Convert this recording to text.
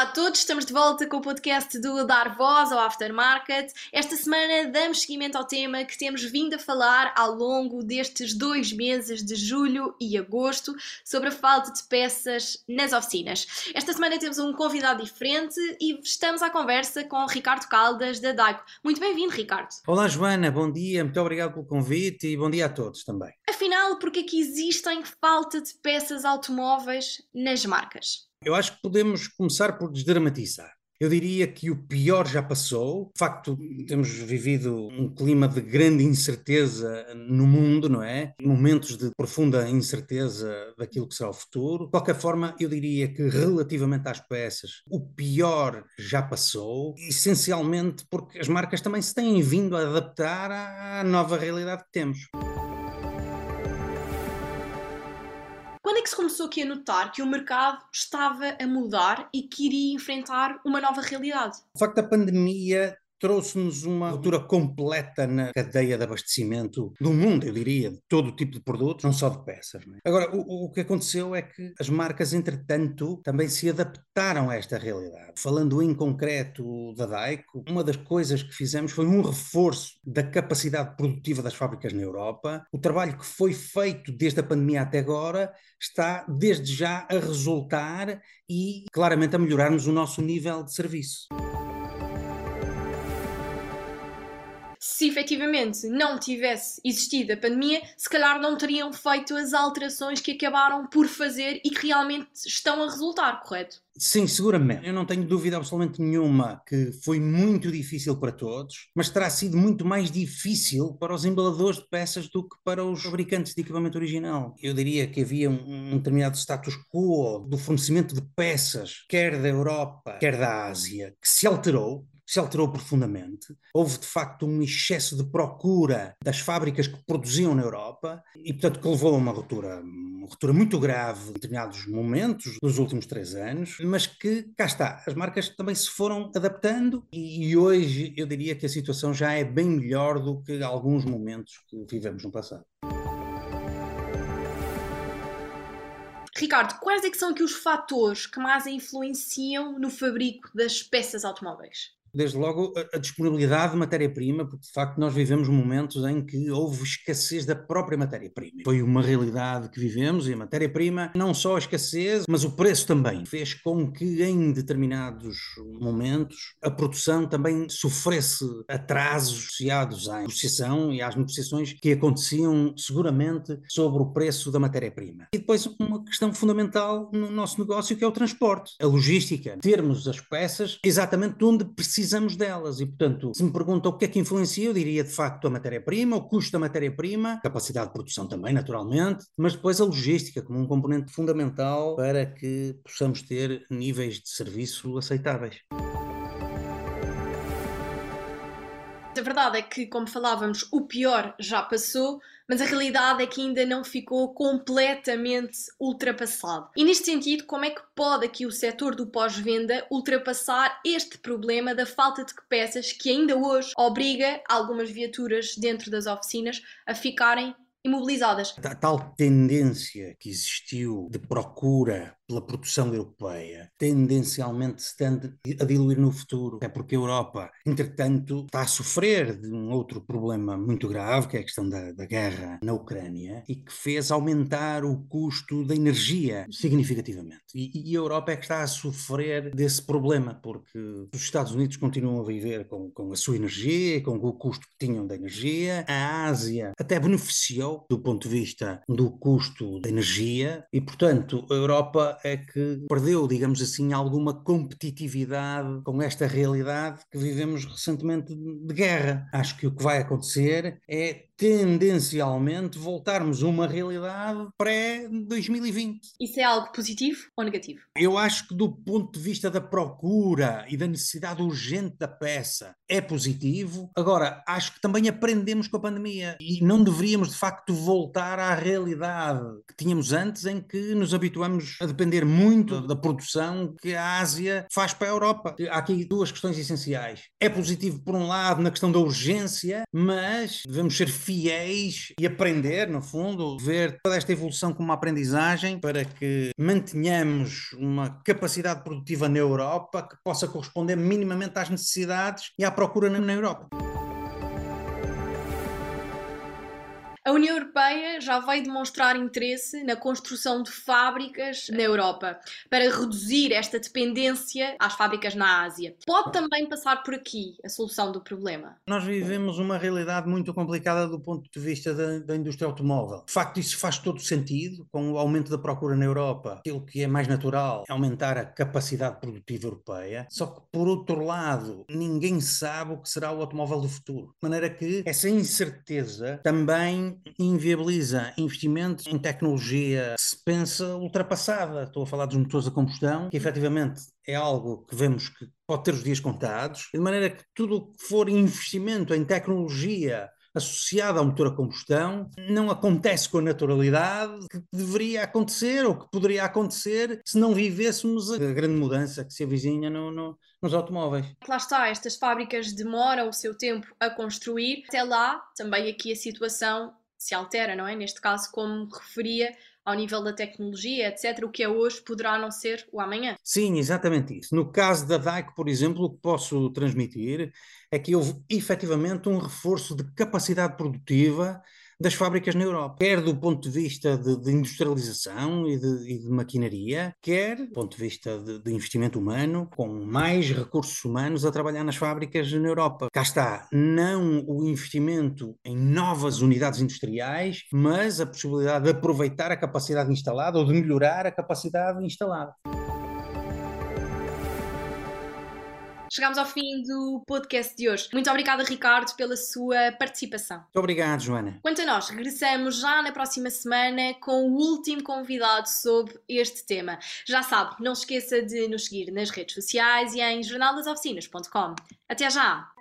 Olá a todos, estamos de volta com o podcast do Dar Voz ao Aftermarket. Esta semana damos seguimento ao tema que temos vindo a falar ao longo destes dois meses de julho e agosto sobre a falta de peças nas oficinas. Esta semana temos um convidado diferente e estamos à conversa com Ricardo Caldas da DAICO. Muito bem-vindo, Ricardo. Olá, Joana, bom dia, muito obrigado pelo convite e bom dia a todos também. Afinal, por que é que existem falta de peças automóveis nas marcas? Eu acho que podemos começar por desdramatizar. Eu diria que o pior já passou. De facto, temos vivido um clima de grande incerteza no mundo, não é? Momentos de profunda incerteza daquilo que será o futuro. De qualquer forma, eu diria que relativamente às peças, o pior já passou, essencialmente porque as marcas também se têm vindo a adaptar à nova realidade que temos. É que se começou aqui a notar que o mercado estava a mudar e que iria enfrentar uma nova realidade? O facto da pandemia trouxe-nos uma ruptura completa na cadeia de abastecimento do mundo, eu diria, de todo tipo de produtos, não só de peças. É? Agora, o, o, que aconteceu é que as marcas, entretanto, também se adaptaram a esta realidade. Falando em concreto da Daico, uma das coisas que fizemos foi um reforço da capacidade produtiva das fábricas na Europa. O trabalho que foi feito desde a pandemia até agora está, desde já, a resultar e claramente a melhorarmos o nosso nível de serviço. Se efetivamente não tivesse existido a pandemia, se calhar não teriam feito as alterações que acabaram por fazer e que realmente estão a resultar, correto? Sim, seguramente. Eu não tenho dúvida absolutamente nenhuma que foi muito difícil para todos, mas terá sido muito mais difícil para os embaladores de peças do que para os fabricantes de equipamento original. Eu diria que havia um, um determinado status quo do fornecimento de peças, quer da Europa, quer da Ásia, que se alterou se alterou profundamente. Houve, de facto, um excesso de procura das fábricas que produziam na Europa e, portanto, que levou a uma ruptura, uma ruptura muito grave em determinados momentos dos últimos três anos, mas que, cá está, as marcas também se foram adaptando e, e hoje eu diria que a situação já é bem melhor do que alguns momentos que vivemos no passado. Ricardo, quais é são aqui os fatores que mais influenciam no fabrico das peças automóveis? Desde logo a, disponibilidade de matéria-prima, porque de facto nós vivemos momentos em que houve escassez da própria matéria-prima. Foi uma realidade que vivemos e a matéria-prima, não só a escassez, mas o preço também, fez com que em determinados momentos a produção também sofresse atrasos associados à negociação e às negociações que aconteciam seguramente sobre o preço da matéria-prima. E depois uma questão fundamental no nosso negócio que é o transporte, a logística, termos as peças exatamente onde precisamos precisamos delas. E, portanto, se me perguntam o que é que influencia, eu diria de facto a matéria-prima, o custo da matéria-prima, capacidade de produção também, naturalmente, mas depois a logística como um componente fundamental para que possamos ter níveis de serviço aceitáveis. A verdade é que, como falávamos, o pior já passou, mas a realidade é que ainda não ficou completamente ultrapassado. E neste sentido, como é que pode aqui o setor do pós-venda ultrapassar este problema da falta de peças que ainda hoje obriga algumas viaturas dentro das oficinas a ficarem imobilizadas? A tal tendência que existiu de procura pela produção europeia, tendencialmente se tende a diluir no futuro. É porque a Europa, entretanto, está a sofrer de um outro problema muito grave, que é a questão da, da guerra na Ucrânia, e que fez aumentar o custo da energia significativamente. E, e, a Europa é que está a sofrer desse problema, porque os Estados Unidos continuam a viver com, com a sua energia, com o custo que tinham da energia. A Ásia até beneficiou do ponto de vista do custo da energia, e, portanto, a Europa é que perdeu, digamos assim, alguma competitividade com esta realidade que vivemos recentemente de guerra. Acho que o que vai acontecer é tendencialmente voltarmos a uma realidade pré-2020. Isso é algo positivo ou negativo? Eu acho que do ponto de vista da procura e da necessidade urgente da peça é positivo. Agora, acho que também aprendemos com a pandemia e não deveríamos de facto voltar à realidade que tínhamos antes em que nos habituamos a depender muito da produção que a Ásia faz para a Europa. Há aqui duas questões essenciais. É positivo por um lado na questão da urgência, mas devemos ser fiéis e aprender, no fundo, ver toda esta evolução como uma aprendizagem para que mantenhamos uma capacidade produtiva na Europa que possa corresponder minimamente às necessidades e à procura na Europa. A União Europeia já veio demonstrar interesse na construção de fábricas na Europa para reduzir esta dependência às fábricas na Ásia. Pode também passar por aqui a solução do problema? Nós vivemos uma realidade muito complicada do ponto de vista da, da indústria automóvel. De facto, isso faz todo sentido com o aumento da procura na Europa. Aquilo que é mais natural é aumentar a capacidade produtiva europeia. Só que, por outro lado, ninguém sabe o que será o automóvel do futuro. De maneira que essa incerteza também inviabiliza investimentos em tecnologia que se pensa ultrapassada. Estou a falar dos motores a combustão, que efetivamente é algo que vemos que pode ter os dias contados, de maneira que tudo o que for investimento em tecnologia associada ao motor a combustão não acontece com a naturalidade que deveria acontecer ou que poderia acontecer se não vivêssemos a grande mudança que se avizinha no, no, nos automóveis. Lá está, estas fábricas demoram o seu tempo a construir. Até lá, também aqui a situação se altera, não é? Neste caso, como referia, ao nível da tecnologia, etc. O que é hoje poderá não ser o amanhã. Sim, exatamente isso. No caso da DAIC, por exemplo, o que posso transmitir é que houve efetivamente um reforço de capacidade produtiva das fábricas na Europa, quer do ponto de vista de, de industrialização e de, e de, maquinaria, quer do ponto de vista de, de, investimento humano, com mais recursos humanos a trabalhar nas fábricas na Europa. Cá está, não o investimento em novas unidades industriais, mas a possibilidade de aproveitar a capacidade instalada ou de melhorar a capacidade instalada. Chegamos ao fim do podcast de hoje. Muito obrigada, Ricardo, pela sua participação. Muito obrigado, Joana. Quanto a nós, regressamos já na próxima semana com o último convidado sobre este tema. Já sabe, não se esqueça de nos seguir nas redes sociais e em jornaldasoficinas.com. Até já!